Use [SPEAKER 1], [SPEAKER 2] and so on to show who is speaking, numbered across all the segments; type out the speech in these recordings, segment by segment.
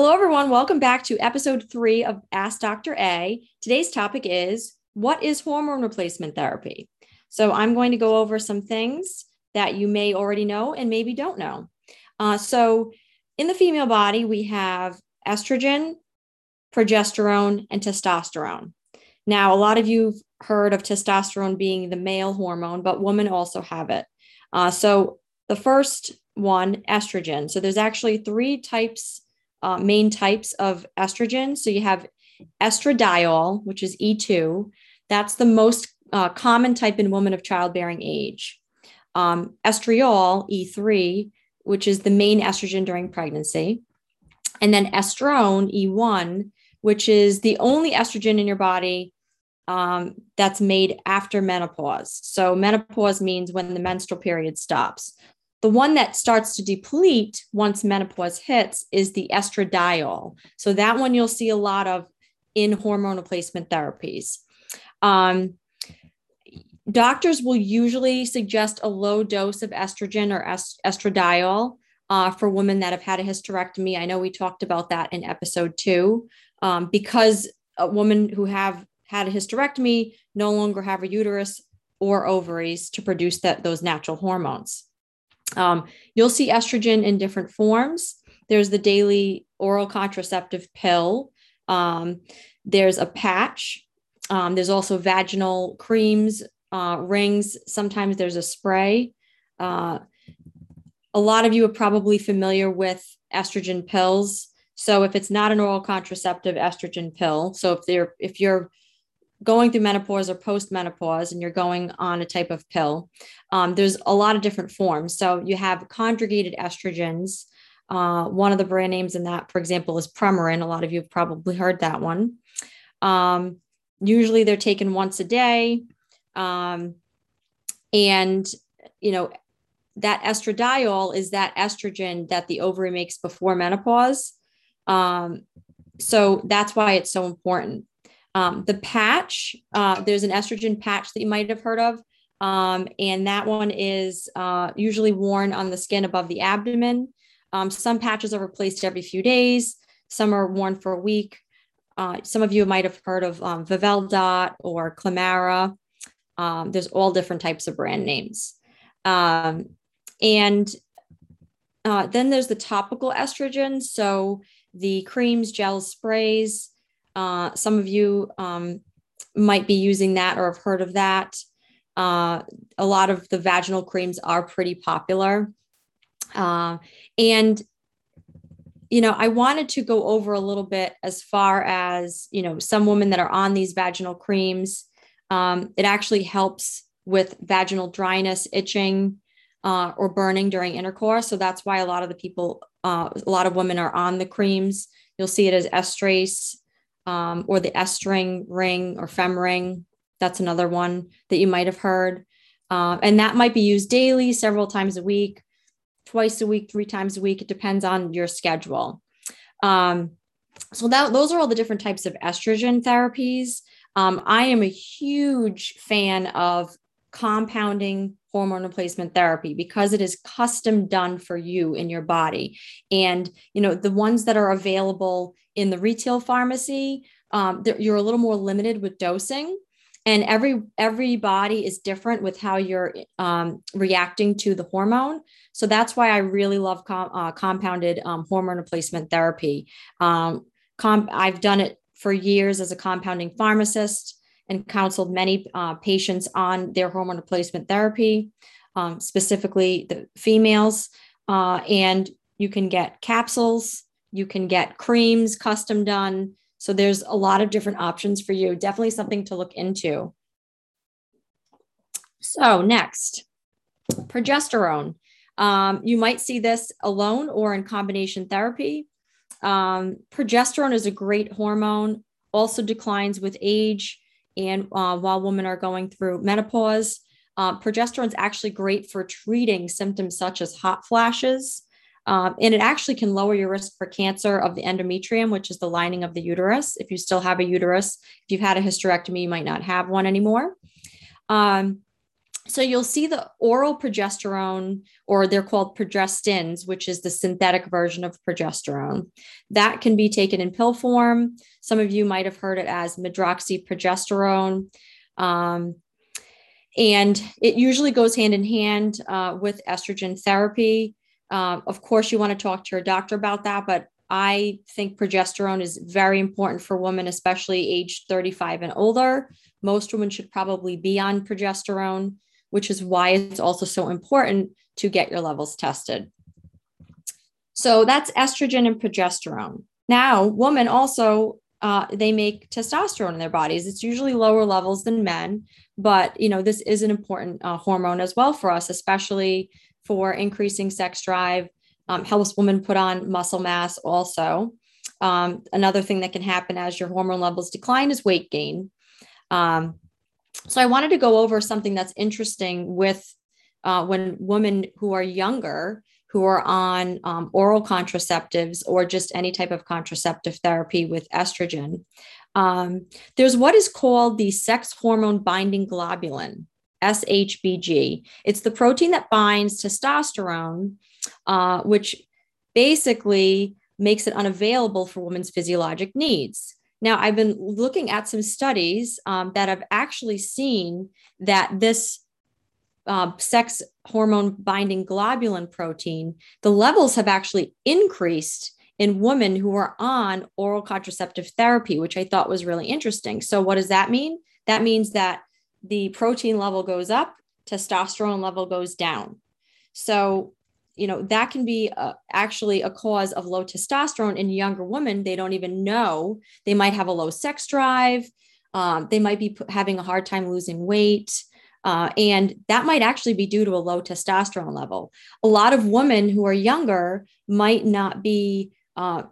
[SPEAKER 1] Hello, everyone. Welcome back to episode three of Ask Dr. A. Today's topic is What is hormone replacement therapy? So, I'm going to go over some things that you may already know and maybe don't know. Uh, so, in the female body, we have estrogen, progesterone, and testosterone. Now, a lot of you have heard of testosterone being the male hormone, but women also have it. Uh, so, the first one, estrogen. So, there's actually three types uh, main types of estrogen. So you have estradiol, which is E2. That's the most uh, common type in women of childbearing age. Um, estriol, E3, which is the main estrogen during pregnancy. And then estrone, E1, which is the only estrogen in your body um, that's made after menopause. So, menopause means when the menstrual period stops. The one that starts to deplete once menopause hits is the estradiol. So that one you'll see a lot of in hormone replacement therapies. Um, doctors will usually suggest a low dose of estrogen or est- estradiol uh, for women that have had a hysterectomy. I know we talked about that in episode two, um, because a woman who have had a hysterectomy no longer have a uterus or ovaries to produce that those natural hormones. Um, you'll see estrogen in different forms. There's the daily oral contraceptive pill. Um, there's a patch. Um, there's also vaginal creams, uh, rings. Sometimes there's a spray. Uh, a lot of you are probably familiar with estrogen pills. So if it's not an oral contraceptive estrogen pill, so if they're if you're going through menopause or post-menopause and you're going on a type of pill um, there's a lot of different forms. So you have conjugated estrogens uh, one of the brand names in that for example is premarin. A lot of you have probably heard that one. Um, usually they're taken once a day um, and you know that estradiol is that estrogen that the ovary makes before menopause. Um, so that's why it's so important um, the patch, uh, there's an estrogen patch that you might have heard of. Um, and that one is uh, usually worn on the skin above the abdomen. Um, some patches are replaced every few days, some are worn for a week. Uh, some of you might have heard of um, Vivelle-Dot or Climara. Um, there's all different types of brand names. Um, and uh, then there's the topical estrogen. So the creams, gels, sprays, uh, some of you um, might be using that or have heard of that. Uh, a lot of the vaginal creams are pretty popular. Uh, and, you know, I wanted to go over a little bit as far as, you know, some women that are on these vaginal creams. Um, it actually helps with vaginal dryness, itching, uh, or burning during intercourse. So that's why a lot of the people, uh, a lot of women are on the creams. You'll see it as estrace um, or the estring ring or Femring. That's another one that you might have heard. Uh, and that might be used daily, several times a week, twice a week, three times a week. It depends on your schedule. Um, so that those are all the different types of estrogen therapies. Um, I am a huge fan of compounding hormone replacement therapy because it is custom done for you in your body. And you know the ones that are available in the retail pharmacy um, you're a little more limited with dosing and every every body is different with how you're um, reacting to the hormone. So that's why i really love com- uh, compounded um, hormone replacement therapy. Um, i've done it for years as a compounding pharmacist and counseled many uh, patients on their hormone replacement therapy, um, specifically the females. Uh, and you can get capsules, you can get creams custom done. So there's a lot of different options for you. Definitely something to look into. So, next, progesterone. Um, you might see this alone or in combination therapy. Um, progesterone is a great hormone, also declines with age and uh, while women are going through menopause. Uh, progesterone is actually great for treating symptoms such as hot flashes. Um, and it actually can lower your risk for cancer of the endometrium, which is the lining of the uterus. If you still have a uterus, if you've had a hysterectomy, you might not have one anymore. Um, so you'll see the oral progesterone, or they're called progestins, which is the synthetic version of progesterone. That can be taken in pill form. Some of you might have heard it as medroxyprogesterone. Um, and it usually goes hand in hand uh, with estrogen therapy. Uh, of course, you want to talk to your doctor about that, but I think progesterone is very important for women, especially age 35 and older. Most women should probably be on progesterone which is why it's also so important to get your levels tested. So that's estrogen and progesterone. Now, women also uh, they make testosterone in their bodies. It's usually lower levels than men, but you know this is an important uh, hormone as well for us, especially for increasing sex drive. Um, helps women put on muscle mass. Also, um, another thing that can happen as your hormone levels decline is weight gain. Um, so I wanted to go over something that's interesting with uh, when women who are younger who are on um, oral contraceptives or just any type of contraceptive therapy with estrogen. Um, there's what is called the sex hormone binding globulin, SHBG. It's the protein that binds testosterone, uh, which basically makes it unavailable for women's physiologic needs. Now, I've been looking at some studies um, that have actually seen that this uh, sex hormone binding globulin protein, the levels have actually increased in women who are on oral contraceptive therapy, which I thought was really interesting. So, what does that mean? That means that the protein level goes up, testosterone level goes down. So, you know that can be uh, actually a cause of low testosterone in younger women. They don't even know. They might have a low sex drive. Um, they might be p- having a hard time losing weight. Uh, and that might actually be due to a low testosterone level. A lot of women who are younger might not be uh,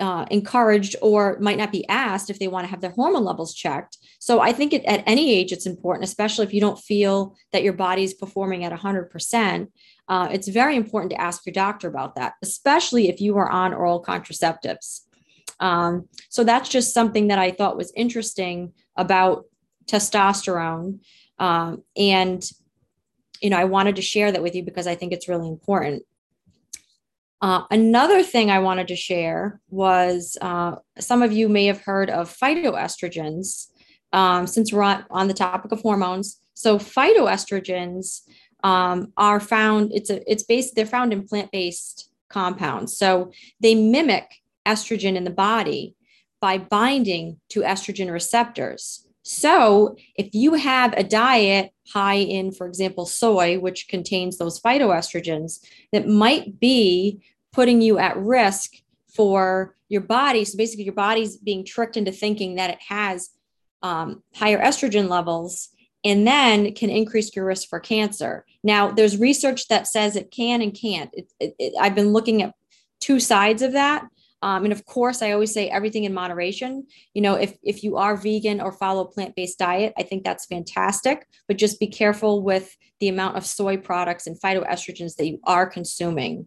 [SPEAKER 1] uh, encouraged or might not be asked if they want to have their hormone levels checked. So I think it, at any age it's important, especially if you don't feel that your body's performing at 100% uh, it's very important to ask your doctor about that, especially if you are on oral contraceptives. Um, so that's just something that I thought was interesting about testosterone. Um, and, you know, I wanted to share that with you because I think it's really important. Uh, another thing I wanted to share was uh, some of you may have heard of phytoestrogens um, since we're on, on the topic of hormones. So, phytoestrogens um, are found it's a it's based they're found in plant-based compounds. So they mimic estrogen in the body by binding to estrogen receptors. So if you have a diet high in for example soy which contains those phytoestrogens that might be putting you at risk for your body. So basically your body's being tricked into thinking that it has um, higher estrogen levels and then can increase your risk for cancer. Now, there's research that says it can and can't. It, it, it, I've been looking at two sides of that. Um, and of course, I always say everything in moderation. You know, if if you are vegan or follow a plant based diet, I think that's fantastic. But just be careful with the amount of soy products and phytoestrogens that you are consuming.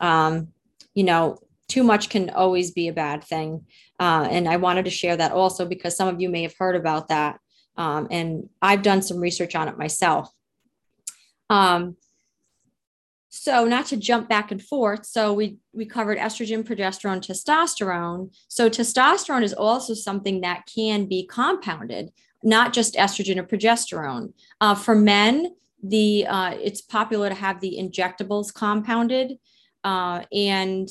[SPEAKER 1] Um, you know, too much can always be a bad thing. Uh, and I wanted to share that also because some of you may have heard about that. Um, and I've done some research on it myself. Um, so not to jump back and forth. So we we covered estrogen, progesterone, testosterone. So testosterone is also something that can be compounded, not just estrogen or progesterone. Uh, for men, the uh, it's popular to have the injectables compounded, uh, and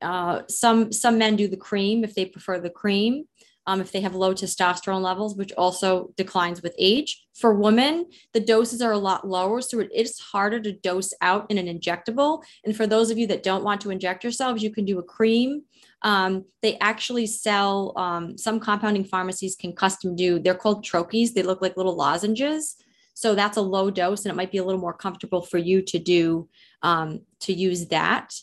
[SPEAKER 1] uh, some some men do the cream if they prefer the cream um, if they have low testosterone levels, which also declines with age. For women, the doses are a lot lower, so it is harder to dose out in an injectable. And for those of you that don't want to inject yourselves, you can do a cream. Um, they actually sell um, some compounding pharmacies can custom do. They're called troches. They look like little lozenges. So that's a low dose, and it might be a little more comfortable for you to do um, to use that.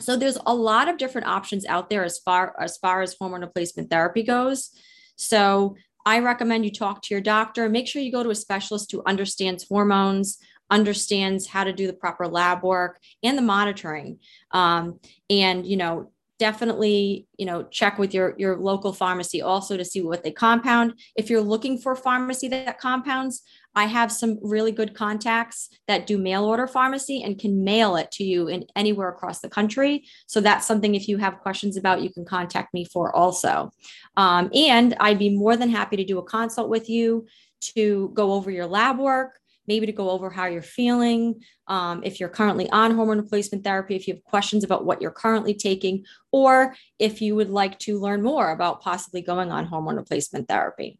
[SPEAKER 1] So there's a lot of different options out there as far as far as hormone replacement therapy goes. So I recommend you talk to your doctor. Make sure you go to a specialist who understands hormones, understands how to do the proper lab work and the monitoring. Um, and you know, definitely you know check with your your local pharmacy also to see what they compound if you're looking for a pharmacy that compounds i have some really good contacts that do mail order pharmacy and can mail it to you in anywhere across the country so that's something if you have questions about you can contact me for also um, and i'd be more than happy to do a consult with you to go over your lab work maybe to go over how you're feeling, um, if you're currently on hormone replacement therapy, if you have questions about what you're currently taking, or if you would like to learn more about possibly going on hormone replacement therapy.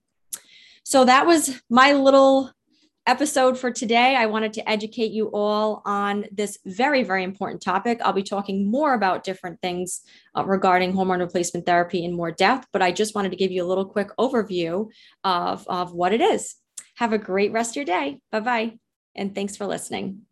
[SPEAKER 1] So that was my little episode for today. I wanted to educate you all on this very, very important topic. I'll be talking more about different things uh, regarding hormone replacement therapy in more depth, but I just wanted to give you a little quick overview of, of what it is. Have a great rest of your day. Bye bye. And thanks for listening.